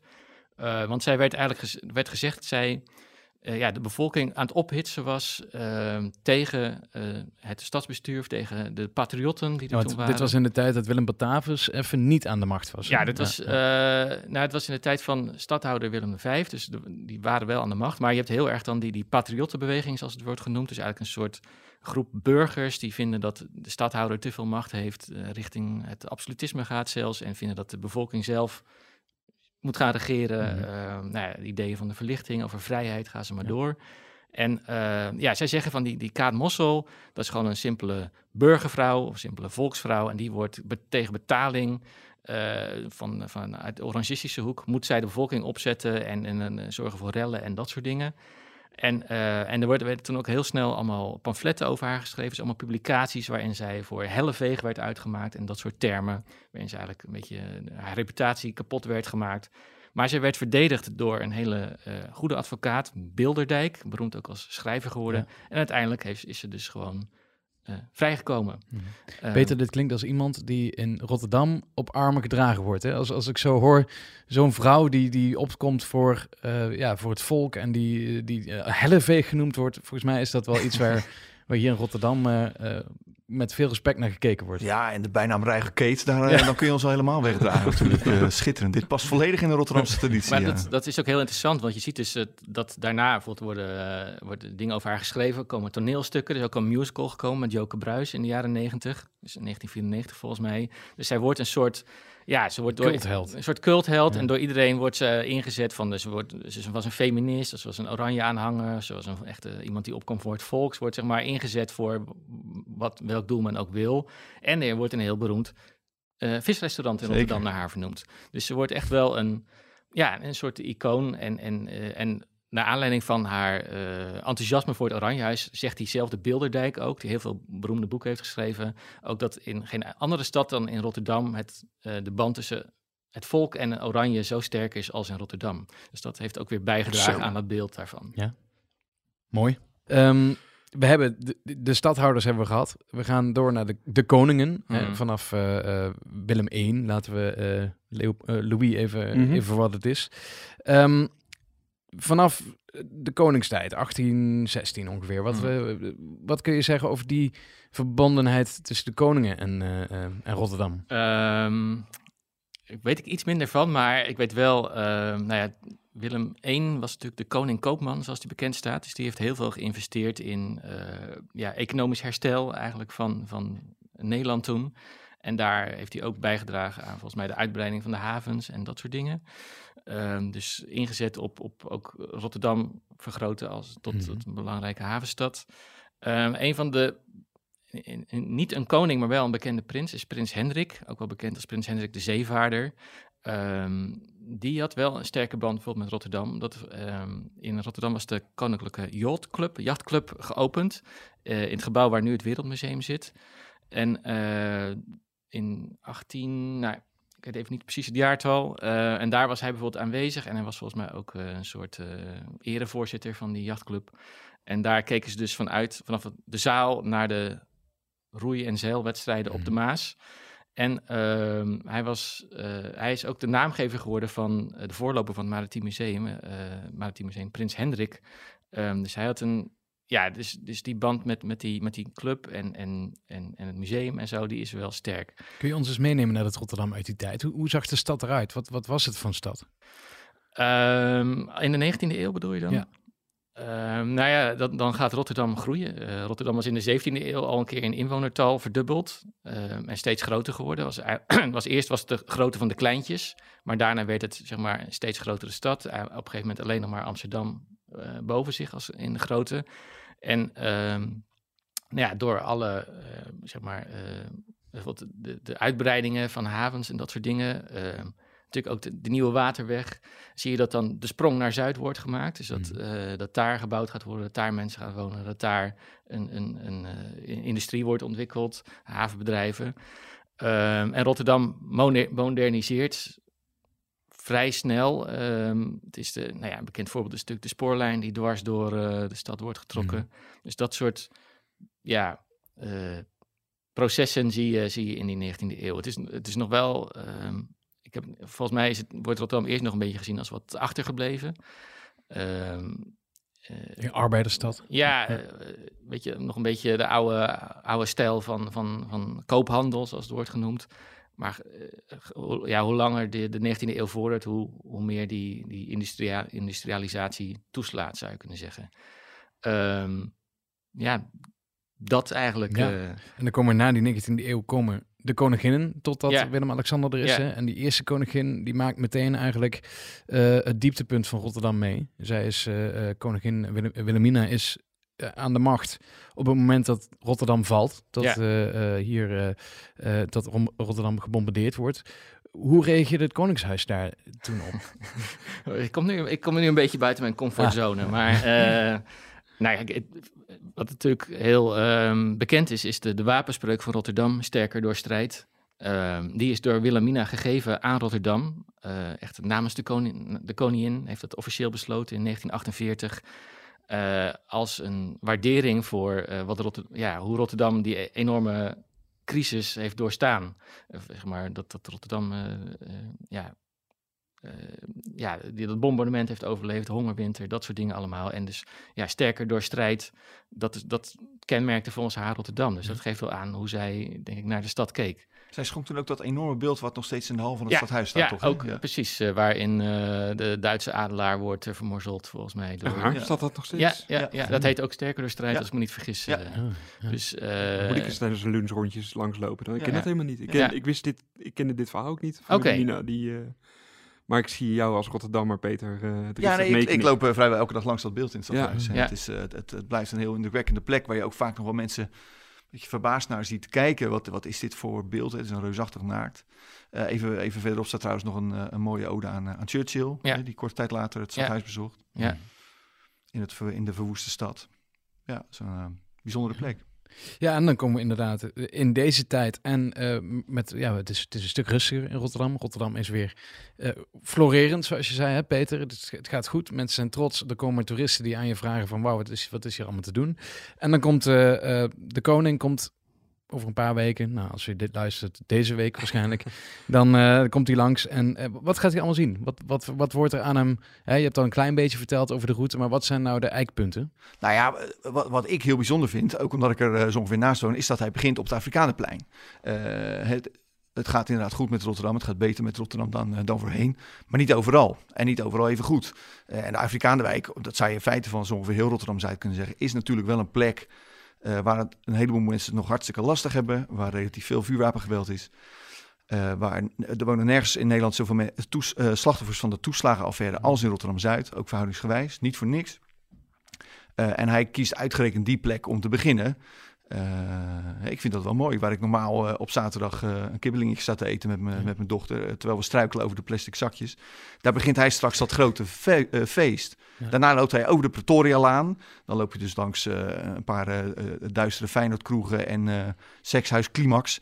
Want zij werd eigenlijk gez werd gezegd zij uh, ja, de bevolking aan het ophitsen was tegen het stadsbestuur of tegen de patriotten die er ja, toen waren. Dit was in de tijd dat Willem Batavus even niet aan de macht was. Ja, dit was, nou, het was in de tijd van stadhouder Willem V, dus die waren wel aan de macht. Maar je hebt heel erg dan die, die patriottenbeweging, zoals het wordt genoemd. Dus eigenlijk een soort groep burgers die vinden dat de stadhouder te veel macht heeft, richting het absolutisme gaat zelfs, en vinden dat de bevolking zelf moet gaan regeren. Mm nou ja, ideeën van de verlichting over vrijheid, gaan ze maar door. En uh, ja, zij zeggen van die, die Kaat Mossel, dat is gewoon een simpele burgervrouw of simpele volksvrouw. En die wordt be tegen betaling uh, van, van uit de orangistische hoek, moet zij de bevolking opzetten en, en, en zorgen voor rellen en dat soort dingen. En, uh, en er werden toen ook heel snel allemaal pamfletten over haar geschreven. Dus allemaal publicaties waarin zij voor helleveeg werd uitgemaakt. En dat soort termen. Waarin ze eigenlijk een beetje eh, haar reputatie kapot werd gemaakt. Maar ze werd verdedigd door een hele uh, goede advocaat, Bilderdijk. Beroemd ook als schrijver geworden. Ja. En uiteindelijk heeft, is ze dus gewoon uh, vrijgekomen. Mm. Uh, Peter, dit klinkt als iemand die in Rotterdam op armen gedragen wordt. Hè? Als, als ik zo hoor, zo'n vrouw die, die opkomt voor, uh, ja, voor het volk en die, die helleveeg genoemd wordt. Volgens mij is dat wel iets waar, [laughs] waar hier in Rotterdam met veel respect naar gekeken wordt. Ja, en de bijnaam Rijge Keet, daar, ja. dan kun je ons al helemaal wegdragen [laughs] natuurlijk. Uh, schitterend. Dit past volledig in de Rotterdamse [laughs] traditie. Maar ja. dat, dat, is ook heel interessant, want je ziet dus uh, dat daarna bijvoorbeeld worden, uh, worden dingen over haar geschreven, komen toneelstukken. Er is ook een musical gekomen met Joke Bruis in de jaren 90, dus in 1994 volgens mij. Dus zij wordt een soort ja, ze wordt door cultheld. een soort cultheld. Ja. En door iedereen wordt ze ingezet van. Dus ze, wordt, ze was een feminist, ze was een oranje aanhanger. Ze was een echte iemand die opkomt voor het volk. Ze wordt zeg maar ingezet voor wat, welk doel men ook wil. En er wordt een heel beroemd uh, visrestaurant in Rotterdam naar haar vernoemd. Dus ze wordt echt wel een, ja, een soort icoon. En, en, uh, en naar aanleiding van haar uh, enthousiasme voor het Oranjehuis zegt diezelfde Bilderdijk ook, die heel veel beroemde boeken heeft geschreven, ook dat in geen andere stad dan in Rotterdam het, uh, de band tussen het volk en Oranje zo sterk is als in Rotterdam. Dus dat heeft ook weer bijgedragen zo. aan dat beeld daarvan. Ja, mooi. Um, we hebben de, de, stadhouders hebben we gehad. We gaan door naar de, de koningen. Mm. Hè, vanaf uh, Willem I. Laten we Leo, Louis even, mm -hmm. even voor wat het is. Um, vanaf de koningstijd, 1816 ongeveer. Wat, mm. wat kun je zeggen over die verbondenheid tussen de koningen en, uh, uh, en Rotterdam? Um, weet ik iets minder van, maar ik weet wel, uh, nou ja, Willem I was natuurlijk de koning koopman, zoals die bekend staat. Dus die heeft heel veel geïnvesteerd in ja, economisch herstel eigenlijk van, van Nederland toen. En daar heeft hij ook bijgedragen aan volgens mij de uitbreiding van de havens en dat soort dingen. Um, dus ingezet op, op ook Rotterdam vergroten als tot, mm -hmm. tot een belangrijke havenstad. Um, een van de, in, in, niet een koning, maar wel een bekende prins, is prins Hendrik. Ook wel bekend als prins Hendrik de Zeevaarder. Ehm, die had wel een sterke band bijvoorbeeld met Rotterdam. Dat, ehm, in Rotterdam was de Koninklijke Yachtclub, Jachtclub geopend. eh, in het gebouw waar nu het Wereldmuseum zit. En eh, in 18, nou, weet even niet precies het jaartal. eh, en daar was hij bijvoorbeeld aanwezig. En hij was volgens mij ook eh, een soort eh erevoorzitter van die jachtclub. En daar keken ze dus vanuit, vanaf de zaal naar de roei- en zeilwedstrijden op de Maas. En ehm, hij, was, hij is ook de naamgever geworden van de voorloper van het Maritiem Museum, Maritiem Museum Prins Hendrik. Ehm, dus hij had een, ja, dus, dus die band met, met, die, met die club en, en, en, en het museum en zo, die is wel sterk. Kun je ons eens meenemen naar het Rotterdam uit die tijd? Hoe, hoe zag de stad eruit? Wat, wat was het een stad? Ehm, in de 19e eeuw bedoel je dan? Ja. Ehm, nou ja, dat, dan gaat Rotterdam groeien. Eh, Rotterdam was in de 17e eeuw al een keer in inwonertal verdubbeld ehm, en steeds groter geworden. Was, [clears throat] was, eerst was het de grootte van de kleintjes, maar daarna werd het zeg maar, een steeds grotere stad. Eh, op een gegeven moment alleen nog maar Amsterdam boven zich als in de grootte. En ehm, nou ja, door alle, eh, zeg maar, eh, bijvoorbeeld de, de uitbreidingen van havens en dat soort dingen. ehm, natuurlijk ook de, de nieuwe waterweg. Zie je dat dan de sprong naar Zuid wordt gemaakt. Dus dat, eh, dat daar gebouwd gaat worden, dat daar mensen gaan wonen, dat daar een, een, een eh, industrie wordt ontwikkeld, havenbedrijven. Ehm, en Rotterdam moderniseert vrij snel. Ehm, het is de, nou ja, een bekend voorbeeld is natuurlijk de spoorlijn die dwars door eh, de stad wordt getrokken. Dus dat soort ja, eh, processen zie je, zie je in die 19e eeuw. Het is, het is nog wel, ehm, ik heb, volgens mij is het, wordt Rotterdam eerst nog een beetje gezien als wat achtergebleven. Een arbeidersstad. ja, weet je, nog een beetje de oude, oude stijl van, van, van koophandel, zoals het wordt genoemd. Maar eh, hoe- ja, hoe langer de, de 19e eeuw vordert, hoe, hoe meer die, die industria industrialisatie toeslaat, zou je kunnen zeggen. Ehm, ja, dat eigenlijk. Ja. eh, En dan komen na die 19e eeuw komen de koninginnen, totdat Ja. Willem-Alexander er is. Ja. Hè? En die eerste koningin, die maakt meteen eigenlijk eh, het dieptepunt van Rotterdam mee. Zij is, koningin Willem- Wilhelmina is aan de macht op het moment dat Rotterdam valt. Dat Ja. eh, eh, hier eh, eh, dat Rotterdam gebombardeerd wordt. Hoe reageerde het koningshuis daar toen op? [laughs] Ik kom, nu, ik kom nu een beetje buiten mijn comfortzone. Maar eh, nou ja, wat natuurlijk heel ehm, bekend is, is de, de wapenspreuk van Rotterdam, sterker door strijd. Ehm, die is door Wilhelmina gegeven aan Rotterdam. Eh, echt namens de, koning, de koningin heeft dat officieel besloten in 1948. Eh, als een waardering voor eh, wat Rotter- ja, hoe Rotterdam die e- enorme crisis heeft doorstaan. Eh, zeg maar, dat, dat Rotterdam ja, ja, die dat bombardement heeft overleefd, hongerwinter, dat soort dingen allemaal. En dus ja, sterker door strijd, dat, is, dat kenmerkte voor ons haar Rotterdam. Dus dat geeft wel aan hoe zij, denk ik, naar de stad keek. Zij schonk toen ook dat enorme beeld wat nog steeds in de hal van het Ja, stadhuis staat, ja, toch? ook precies, eh, waarin eh, de Duitse adelaar wordt eh, vermorzeld, volgens mij. Door... Aha, Ja. staat dat nog steeds? Ja, ja, Ja. ja, dat heet ook sterker door strijd, Ja. als ik me niet vergis. Ja. eh. Ah, ja. Dus, Moet ik eens tijdens een lunchrondjes langslopen? Dan? Ik ken Ja. dat helemaal niet. Ik, ken, Ja. ik wist dit, ik kende dit verhaal ook niet van Oké. Wilhelmina, die, eh, maar ik zie jou als Rotterdammer, Peter. eh driftig Ja, nee, ik, ik loop vrijwel elke dag langs dat beeld in het stadhuis. Ja. Het, is, het, het blijft een heel indrukwekkende plek waar je ook vaak nog wel mensen een beetje verbaasd naar ziet kijken. Wat, wat is dit voor beeld? Het is een reusachtig naakt. Eh, even, even verderop staat trouwens nog een, eh, een mooie ode aan, eh, aan Churchill, Ja. hè, die korte tijd later het Ja. stadhuis bezocht ja. in, het, in de verwoeste stad. Ja, zo'n bijzondere plek. Ja, en dan komen we inderdaad eh, in deze tijd en eh, met, ja, het is, het is een stuk rustiger in Rotterdam. Rotterdam is weer eh, florerend, zoals je zei, hè, Peter. Het, gaat goed, mensen zijn trots. Er komen toeristen die aan je vragen van, wauw, wat is, wat is hier allemaal te doen? En dan komt de koning komt over een paar weken, nou, als je dit luistert, deze week [laughs] waarschijnlijk, dan eh, komt hij langs. En eh, wat gaat hij allemaal zien? Wat, wat, wat wordt er aan hem? Je hebt al een klein beetje verteld over de route, maar wat zijn nou de eikpunten? Nou ja, eh, wat, wat ik heel bijzonder vind, ook omdat ik er eh, zo ongeveer naast woon, is dat hij begint op het Afrikanenplein. Het, het gaat inderdaad goed met Rotterdam. Het gaat beter met Rotterdam dan, dan voorheen. Maar niet overal. En niet overal even goed. En de Afrikanenwijk, dat zou je in feite van zo ongeveer heel Rotterdam zou je kunnen zeggen, is natuurlijk wel een plek eh, waar het een heleboel mensen het nog hartstikke lastig hebben. Waar relatief veel vuurwapengeweld is. Eh, waar, er wonen nergens in Nederland zoveel eh, slachtoffers van de toeslagenaffaire als in Rotterdam-Zuid. Ook verhoudingsgewijs. Niet voor niks. En hij kiest uitgerekend die plek om te beginnen. Eh, ik vind dat wel mooi. Waar ik normaal eh, op zaterdag eh, een kibbelingetje sta te eten met, me, met mijn dochter. terwijl we struikelen over de plastic zakjes. Daar begint hij straks dat grote fe- feest. Ja. Daarna loopt hij over de Pretorialaan. Dan loop je dus langs een paar duistere Feyenoordkroegen en sekshuis Climax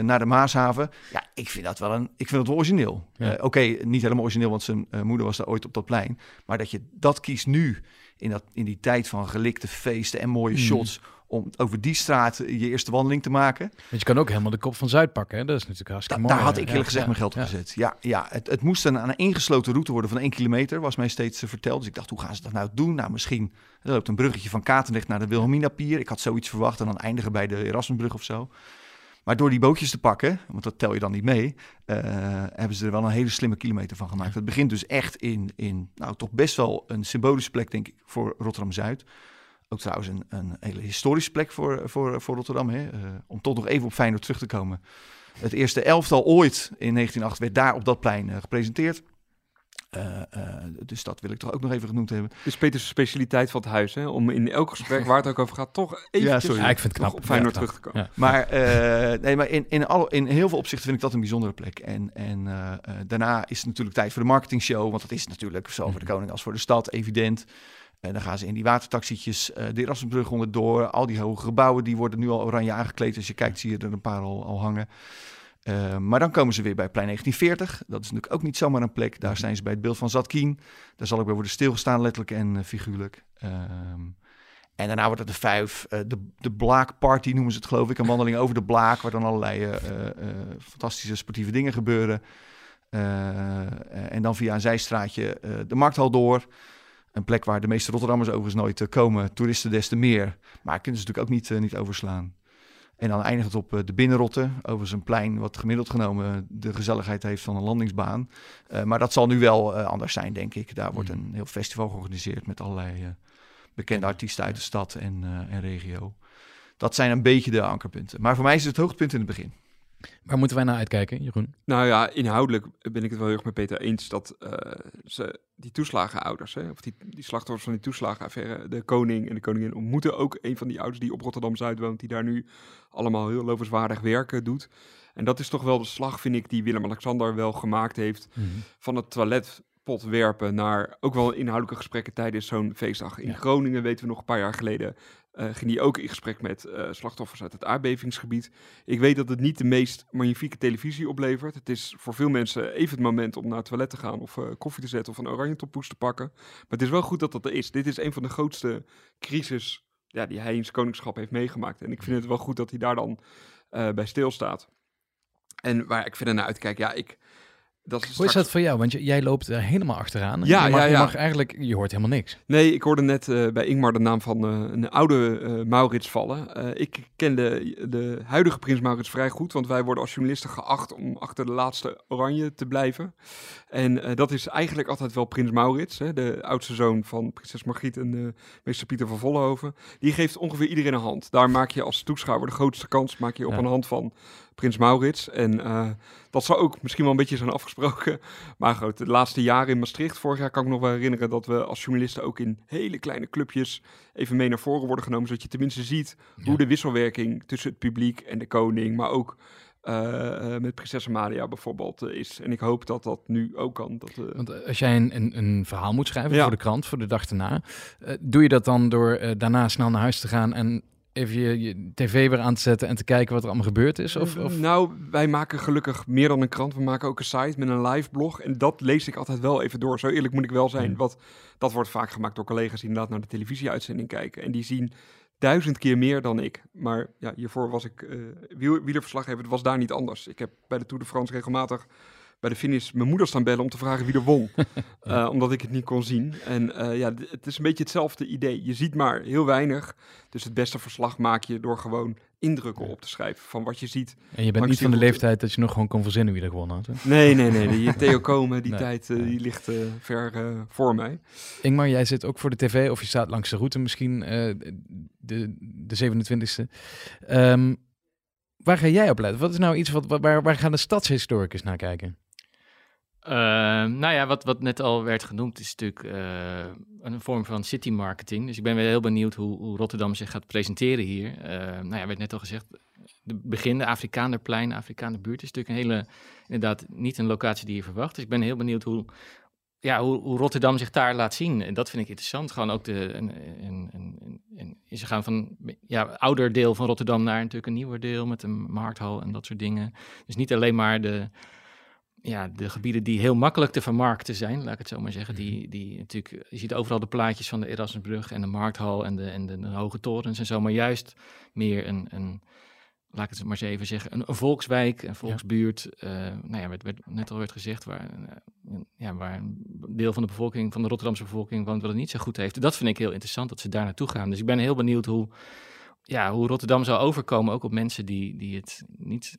naar de Maashaven. Ja, ik vind dat wel, een, ik vind dat wel origineel. Ja. Oké, niet helemaal origineel, want zijn moeder was daar ooit op dat plein. Maar dat je dat kiest nu, in, dat, in die tijd van gelikte feesten en mooie Mhm. shots... om over die straat je eerste wandeling te maken. Want je kan ook helemaal de kop van Zuid pakken. Hè? Dat is natuurlijk Da- hartstikke mooi. daar had ik Ja, eerlijk gezegd ja, mijn geld op ja. gezet. Ja, ja het, het moest een, een ingesloten route worden van één kilometer, was mij steeds eh, verteld. Dus ik dacht, hoe gaan ze dat nou doen? Nou, misschien er loopt een bruggetje van Katendrecht naar de Wilhelmina-pier. Ik had zoiets verwacht en dan eindigen bij de Erasmusbrug of zo. Maar door die bootjes te pakken, want dat tel je dan niet mee, eh, hebben ze er wel een hele slimme kilometer van gemaakt. Het begint dus echt in, in nou, toch best wel een symbolische plek, denk ik, voor Rotterdam-Zuid. Ook trouwens een, een hele historische plek voor, voor, voor Rotterdam. Hè? Eh, om toch nog even op Feyenoord terug te komen. Het eerste elftal ooit in 1908 werd daar op dat plein eh, gepresenteerd. Eh, eh, dus dat wil ik toch ook nog even genoemd hebben. Dus Peters specialiteit van het huis, hè? om in elk gesprek [laughs] waar het ook over gaat, toch even sorry. Ja, ik vind het knap. op Feyenoord Ja, terug te komen. Ja. Maar, eh, nee, maar in, in, alle, in heel veel opzichten vind ik dat een bijzondere plek. En, en daarna is het natuurlijk tijd voor de marketingshow. Want dat is natuurlijk zowel voor de koning als voor de stad evident. En dan gaan ze in die watertaxietjes eh, de Erasmusbrug onderdoor. Al die hoge gebouwen die worden nu al oranje aangekleed. Als je kijkt zie je er een paar al, hangen. Eh, maar dan komen ze weer bij plein 1940. Dat is natuurlijk ook niet zomaar een plek. Daar zijn ze bij het beeld van Zatkien. Daar zal ik bij worden stilgestaan, letterlijk en eh, figuurlijk. Ehm, en daarna wordt het de vijf, de, de Blaak Party noemen ze het geloof ik. Een wandeling over de Blaak, waar dan allerlei fantastische sportieve dingen gebeuren. En dan via een zijstraatje de Markthal door. Een plek waar de meeste Rotterdammers overigens nooit eh, komen. Toeristen des te meer. Maar kunnen ze natuurlijk ook niet, eh, niet overslaan. En dan eindigt het op eh, de Binnenrotte. Overigens een plein wat gemiddeld genomen de gezelligheid heeft van een landingsbaan. Maar dat zal nu wel anders zijn, denk ik. Daar wordt een heel festival georganiseerd met allerlei bekende artiesten uit de stad en, en regio. Dat zijn een beetje de ankerpunten. Maar voor mij is het het hoogtepunt in het begin. Waar moeten wij naar uitkijken, Jeroen? Nou ja, inhoudelijk ben ik het wel heel erg met Peter eens dat eh, ze, die toeslagenouders, hè, of die, die slachtoffers van die toeslagenaffaire, de koning en de koningin ontmoeten ook een van die ouders die op Rotterdam-Zuid woont, die daar nu allemaal heel lovenswaardig werk eh, doet. En dat is toch wel de slag, vind ik, die Willem-Alexander wel gemaakt heeft van het toiletpot werpen naar ook wel inhoudelijke gesprekken tijdens zo'n feestdag. In Ja. Groningen weten we nog een paar jaar geleden. eh, ging hij ook in gesprek met eh, slachtoffers uit het aardbevingsgebied. Ik weet dat het niet de meest magnifieke televisie oplevert. Het is voor veel mensen even het moment om naar het toilet te gaan of eh, koffie te zetten of een oranje toppoes te pakken. Maar het is wel goed dat dat er is. Dit is een van de grootste crisis ja, die hij in zijn koningschap heeft meegemaakt. En ik vind het wel goed dat hij daar dan bij stilstaat. En waar ik verder naar uitkijk, ja, ik... Dat is Hoe is dat voor jou? Want jij loopt er helemaal achteraan. Ja, je mag, ja, Je ja. mag eigenlijk, je hoort helemaal niks. Nee, ik hoorde net eh, bij Ingmar de naam van eh, een oude eh, Maurits vallen. Ik ken de, de huidige prins Maurits vrij goed, want wij worden als journalisten geacht om achter de laatste oranje te blijven. En dat is eigenlijk altijd wel prins Maurits, hè, de oudste zoon van prinses Margriet en meester Pieter van Vollenhoven. Die geeft ongeveer iedereen een hand. Daar maak je als toeschouwer de grootste kans maak je op Ja. een hand van prins Maurits. En eh, dat zou ook misschien wel een beetje zijn afgesproken. [laughs] Maar goed, de laatste jaren in Maastricht, vorig jaar kan ik me nog wel herinneren dat we als journalisten ook in hele kleine clubjes even mee naar voren worden genomen. Zodat je tenminste ziet hoe de wisselwerking tussen het publiek en de koning, maar ook eh, eh, met prinses Amalia bijvoorbeeld is. En ik hoop dat dat nu ook kan. Dat, Want als jij een, een, een verhaal moet schrijven Ja. voor de krant, voor de dag daarna, eh, doe je dat dan door daarna snel naar huis te gaan en even je, je tv weer aan te zetten en te kijken wat er allemaal gebeurd is? Of, of... Nou, wij maken gelukkig meer dan een krant. We maken ook een site met een live blog. En dat lees ik altijd wel even door. Zo eerlijk moet ik wel zijn. Mm. Want dat wordt vaak gemaakt door collega's die inderdaad naar de televisieuitzending kijken. En die zien duizend keer meer dan ik. Maar ja, hiervoor was ik eh wiel, wielerverslaggever. Het was daar niet anders. Ik heb bij de Tour de France regelmatig bij de finish mijn moeder staan bellen om te vragen wie er won. [laughs] Eh, omdat ik het niet kon zien. En eh, ja, het is een beetje hetzelfde idee. Je ziet maar heel weinig. Dus het beste verslag maak je door gewoon indrukken op te schrijven van wat je ziet. en je bent niet van de leeftijd dat je nog gewoon kon verzinnen wie er gewonnen had. hè? Nee, nee, nee. Die [laughs] Theo Komen, die Nee, tijd, eh, die ligt ver voor mij. Ingmar, jij zit ook voor de tv of je staat langs de route misschien, de, de 27e. Ehm, waar ga jij op letten? Wat is nou iets wat, waar, waar gaan de stadshistoricus naar kijken? Uh, nou ja, wat, wat net al werd genoemd is natuurlijk uh, een vorm van city marketing. Dus ik ben weer heel benieuwd hoe, hoe Rotterdam zich gaat presenteren hier. Uh, nou ja, werd net al gezegd, de begin, de Afrikanerplein, Afrikanerbuurt is natuurlijk een hele, inderdaad niet een locatie die je verwacht. Dus ik ben heel benieuwd hoe, ja, hoe, hoe, Rotterdam zich daar laat zien. En dat vind ik interessant. Gewoon ook de. En, en, en, en, ze gaan van ja, ouder deel van Rotterdam naar natuurlijk een nieuwer deel met een markthal en dat soort dingen. Dus niet alleen maar de, ja, de gebieden die heel makkelijk te vermarkten zijn, laat ik het zo maar zeggen. Die, mhm. die natuurlijk, je ziet overal de plaatjes van de Erasmusbrug en de markthal en de, en de, de hoge torens en zo, maar juist meer een, een laat ik het maar eens even zeggen, een, een volkswijk, een volksbuurt. Ja. Uh, nou ja, werd, werd, net al werd gezegd, waar, uh, ja, waar een deel van de bevolking, van de Rotterdamse bevolking woont, wat het niet zo goed heeft. Dat vind ik heel interessant, dat ze daar naartoe gaan. Dus ik ben heel benieuwd hoe, ja, hoe Rotterdam zal overkomen, ook op mensen die, die het niet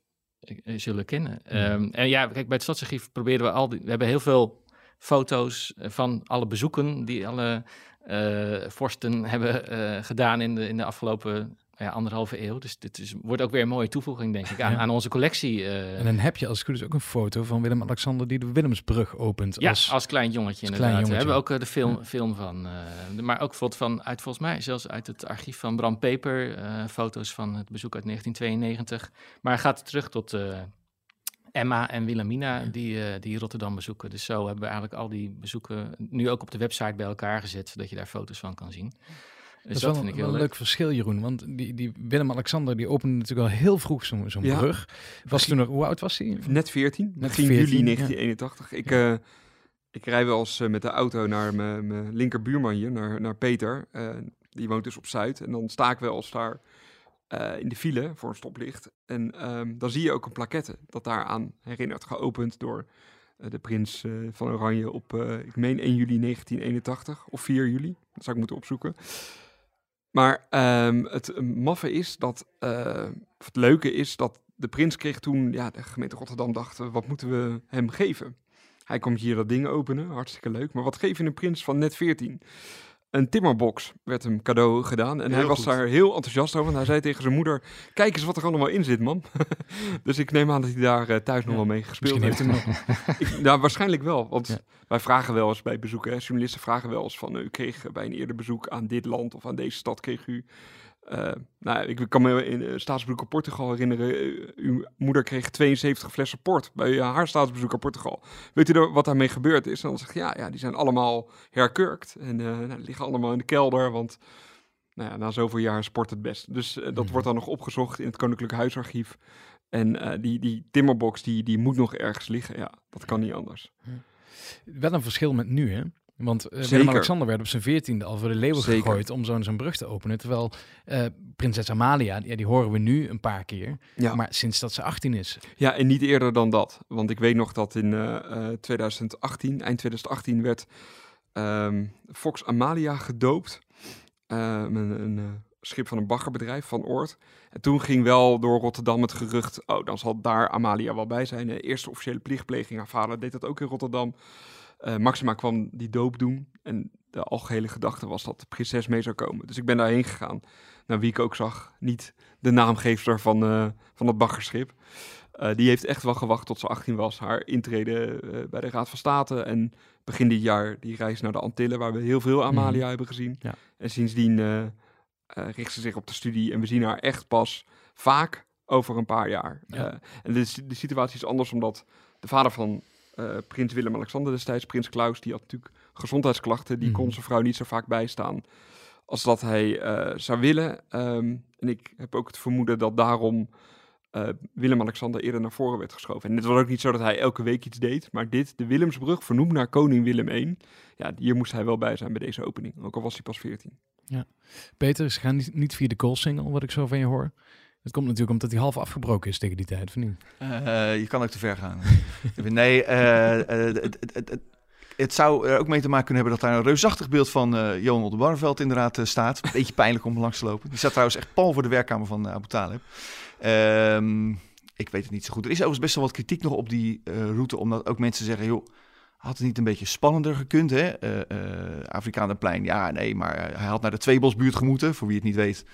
zullen kennen. Ja. Um, en ja, kijk, bij het Stadsarchief proberen we al, die, we hebben heel veel foto's van alle bezoeken die alle vorsten hebben gedaan in de, in de afgelopen ja, anderhalve eeuw. Dus dit is, wordt ook weer een mooie toevoeging, denk ik, aan, aan onze collectie. Uh... En dan heb je als het goed is ook een foto van Willem-Alexander die de Willemsbrug opent. Ja, als, als klein jongetje inderdaad. Klein jongetje. We hebben ook uh, de film, ja. film van. Uh, maar ook bijvoorbeeld van, uit volgens mij, zelfs uit het archief van Bram Peper. foto's van het bezoek uit 1992. Maar gaat terug tot... Emma en Wilhelmina die, die Rotterdam bezoeken. Dus zo hebben we eigenlijk al die bezoeken nu ook op de website bij elkaar gezet, zodat je daar foto's van kan zien. Dus dat, is wel, een, een leuk. verschil, Jeroen. Want die, die Willem-Alexander die opende natuurlijk al heel vroeg zo'n ja. brug. Was toen nog, hoe oud was hij? Net 14. Net 14, juli 1981. Ja. Ik, uh, ik rij wel eens uh, met de auto naar mijn linkerbuurman hier, naar, naar Peter. Uh, die woont dus op Zuid. En dan sta ik wel eens daar in de file voor een stoplicht. En um, dan zie je ook een plaquette dat daaraan herinnert, geopend door de prins van Oranje op, ik meen 1 juli 1981 of 4 juli. Dat zou ik moeten opzoeken. Maar um, het maffe is dat, uh, het leuke is dat de prins kreeg toen, ja, de gemeente Rotterdam dacht, wat moeten we hem geven? Hij komt hier dat ding openen, hartstikke leuk. Maar wat geef je een prins van net 14? Een timmerbox werd hem cadeau gedaan. En hij was daar heel enthousiast over. En hij zei tegen zijn moeder, kijk eens wat er allemaal in zit, man. [laughs] dus ik neem aan dat hij daar uh, thuis nog wel mee gespeeld heeft. heeft [laughs] ik, nou, waarschijnlijk wel. Want wij vragen wel eens bij bezoeken, hè, journalisten vragen wel eens van... u kreeg bij een eerder bezoek aan dit land of aan deze stad, kreeg u uh, nou, ik kan me in uh, staatsbezoek aan Portugal herinneren. Uh, uw moeder kreeg 72 flessen port bij haar staatsbezoek aan Portugal. Weet u wat daarmee gebeurd is? En dan zeg je, ja, ja, die zijn allemaal herkurkt. En nou, liggen allemaal in de kelder, want nou ja, na zoveel jaar sport het best. Dus dat mm. wordt dan nog opgezocht in het Koninklijk Huisarchief. En die, die timmerbox, die, die moet nog ergens liggen. Ja, dat kan niet anders. Wel een verschil met nu, hè? Want uh, Willem-Alexander werd op zijn veertiende al voor de leeuwen Zeker. gegooid om zo'n zo'n brug te openen. Terwijl uh, prinses Amalia, ja, die horen we nu een paar keer. Ja. Maar sinds dat ze 18 is. Ja, en niet eerder dan dat. Want ik weet nog dat in uh, 2018, eind 2018, werd um, Fox Amalia gedoopt. Ehm, een, een schip van een baggerbedrijf van Oort. En toen ging wel door Rotterdam het gerucht... oh, dan zal daar Amalia wel bij zijn. De eerste officiële plichtpleging. Haar vader deed dat ook in Rotterdam. Uh, Maxima kwam die doop doen en de algehele gedachte was dat de prinses mee zou komen. Dus ik ben daarheen gegaan. Nou, wie ik ook zag, niet de naamgever van, uh, van het baggerschip. Uh, die heeft echt wel gewacht tot ze 18 was. Haar intrede bij de Raad van State. En begin dit jaar die reis naar de Antillen, waar we heel veel Amalia mm. hebben gezien. Ja. En sindsdien richt ze zich op de studie. En we zien haar echt pas vaak over een paar jaar. Ja. en de, de situatie is anders omdat de vader van uh, prins Willem-Alexander destijds, prins Klaus, die had natuurlijk gezondheidsklachten. Die kon mhm. zijn vrouw niet zo vaak bijstaan als dat hij uh, zou willen. Um, en ik heb ook het vermoeden dat daarom uh, Willem-Alexander eerder naar voren werd geschoven. En het was ook niet zo dat hij elke week iets deed, maar dit, de Willemsbrug, vernoemd naar koning Willem I. Ja, hier moest hij wel bij zijn bij deze opening, ook al was hij pas 14. Ja. Peter, ze gaan niet, niet via de single, wat ik zo van je hoor. Het komt natuurlijk omdat hij half afgebroken is tegen die tijd, of niet? Uh, je kan ook te ver gaan. [laughs] nee, uh, uh, het, zou er ook mee te maken kunnen hebben dat daar een reusachtig beeld van uh, Johan de Barneveld inderdaad staat. Een beetje pijnlijk om langs te lopen. Die staat trouwens echt pal voor de werkkamer van Abu Talib. Um, ik weet het niet zo goed. Er is overigens best wel wat kritiek nog op die route, omdat ook mensen zeggen, joh, had het niet een beetje spannender gekund, hè? Afrikaanderplein, ja, nee, maar hij had naar de Tweebosbuurt gemoeten, voor wie het niet weet.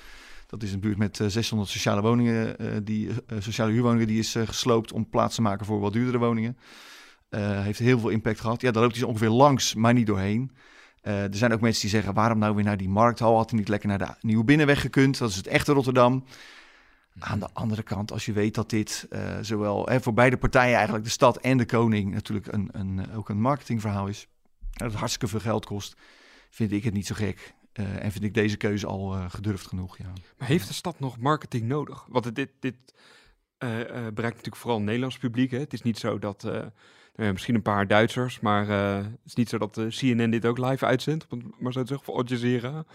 Dat is een buurt met 600 eh, sociale woningen, uh, die, uh, sociale huurwoningen, die is gesloopt om plaats te maken voor wat duurdere woningen. eh, heeft heel veel impact gehad. Ja, daar loopt hij ongeveer langs, maar niet doorheen. Eh, er zijn ook mensen die zeggen, waarom nou weer naar die markthal? Had hij niet lekker naar de Nieuwe Binnenweg gekund? Dat is het echte Rotterdam. Aan de andere kant, als je weet dat dit eh, zowel hè, voor beide partijen eigenlijk, de stad en de koning, natuurlijk een, een, ook een marketingverhaal is. Dat het hartstikke veel geld kost, vind ik het niet zo gek. Eh, en vind ik deze keuze al uh, gedurfd genoeg. Ja. Maar heeft de stad nog marketing nodig? Want dit, dit bereikt natuurlijk vooral Nederlands publiek. Hè? Het is niet zo dat, nou misschien een paar Duitsers, maar het is niet zo dat CNN dit ook live uitzendt, maar zo te zeggen, voor Al.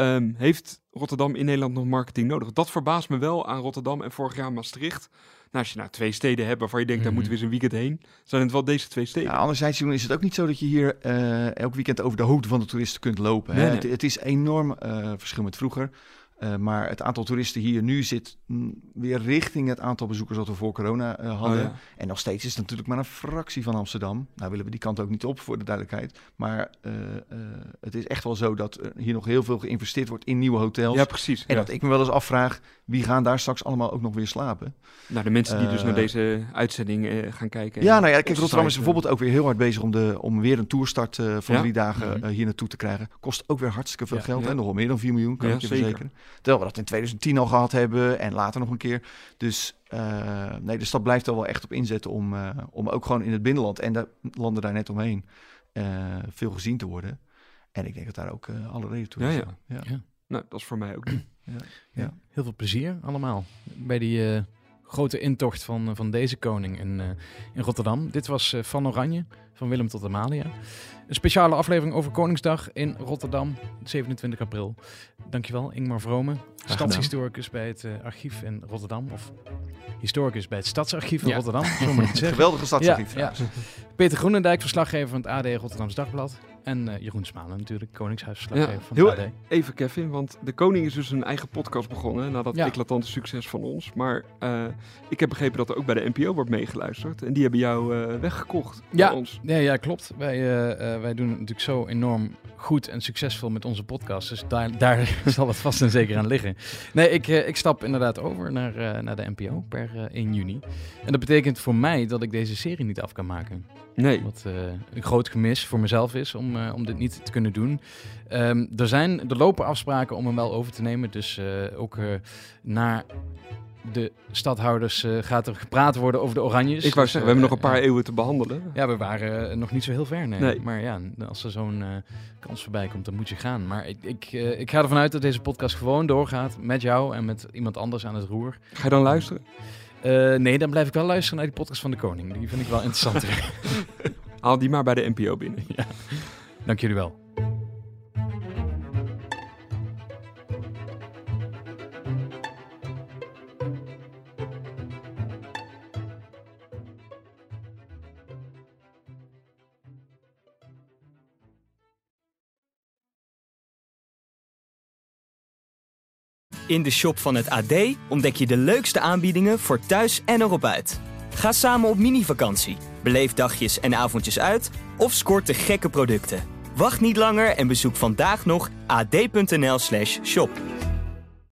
Um, heeft Rotterdam in Nederland nog marketing nodig? Dat verbaast me wel aan Rotterdam en vorig jaar Maastricht. Nou, als je nou twee steden hebt waarvan je denkt, daar moeten we eens een weekend heen, zijn het wel deze twee steden. Ja, anderzijds is het ook niet zo dat je hier uh, elk weekend over de hoofd van de toeristen kunt lopen. hè? Het, het, is enorm uh, verschil met vroeger. Uh, maar het aantal toeristen hier nu zit weer richting het aantal bezoekers dat we voor corona uh, hadden. Oh, ja. En nog steeds is het natuurlijk maar een fractie van Amsterdam. Nou willen we die kant ook niet op, voor de duidelijkheid. Maar uh, het is echt wel zo dat hier nog heel veel geïnvesteerd wordt in nieuwe hotels. Ja, precies. En ja. dat ik me wel eens afvraag, wie gaan daar straks allemaal ook nog weer slapen? Nou, de mensen die dus naar deze uitzending gaan kijken. Ja, nou ja, kijk, Rotterdam is bijvoorbeeld ook weer heel hard bezig om, de, om weer een toerstart van ja? drie dagen mm -hmm. hier naartoe te krijgen. Kost ook weer hartstikke veel geld, en nog wel meer dan 4 miljoen, kan ik je verzekeren. Terwijl we dat in 2010 al gehad hebben en later nog een keer. Dus uh, nee, de stad blijft er wel echt op inzetten om, uh, om ook gewoon in het binnenland en de landen daar net omheen uh, veel gezien te worden. En ik denk dat daar ook alle reden toe is. Ja, ja. ja. ja. Nou, dat is voor mij ook. ja. Ja. Heel veel plezier allemaal bij die grote intocht van, van deze koning in, in Rotterdam. Dit was Van Oranje, van Willem tot Amalia. Een speciale aflevering over Koningsdag in Rotterdam, 27 april. Dankjewel, Ingmar Vromen, stadshistoricus bij het archief in Rotterdam. Of historicus bij het Stadsarchief in ja. Rotterdam. [laughs] Geweldige stadsarchief. Ja, ja. Peter Groenendijk, verslaggever van het AD Rotterdams Dagblad. En uh, Jeroen Smalen natuurlijk, Koningshuisverslaggever ja, van heel AD. Even Kevin, want de koning is dus een eigen podcast begonnen na dat ja. eclatante succes van ons. Maar uh, ik heb begrepen dat er ook bij de NPO wordt meegeluisterd. En die hebben jou uh, weggekocht ja, ons. Ja, ja, klopt. Wij, wij doen het natuurlijk zo enorm goed en succesvol met onze podcast. Dus daar, [laughs] daar zal het vast en zeker aan liggen. Nee, ik, ik stap inderdaad over naar, naar de NPO per 1 juni. En dat betekent voor mij dat ik deze serie niet af kan maken. Nee. Wat uh, een groot gemis voor mezelf is om, uh, om dit niet te kunnen doen. Um, er, zijn, er lopen afspraken om hem wel over te nemen. Dus uh, ook naar de stadhouders gaat er gepraat worden over de Oranjes. Ik wou zeggen, we hebben nog een paar eeuwen te behandelen. Ja, we waren nog niet zo heel ver, nee. nee. Maar ja, als er zo'n kans voorbij komt, dan moet je gaan. Maar ik, ik, ik ga ervan uit dat deze podcast gewoon doorgaat met jou en met iemand anders aan het roer. Ga je dan luisteren? Nee, dan blijf ik wel luisteren naar die podcast van de Koning. Die vind ik wel [laughs] interessanter. Haal die maar bij de NPO binnen. Ja. Dank jullie wel. In de shop van het AD ontdek je de leukste aanbiedingen voor thuis en erop uit. Ga samen op mini-vakantie, beleef dagjes en avondjes uit of scoort de gekke producten. Wacht niet langer en bezoek vandaag nog ad.nl/shop.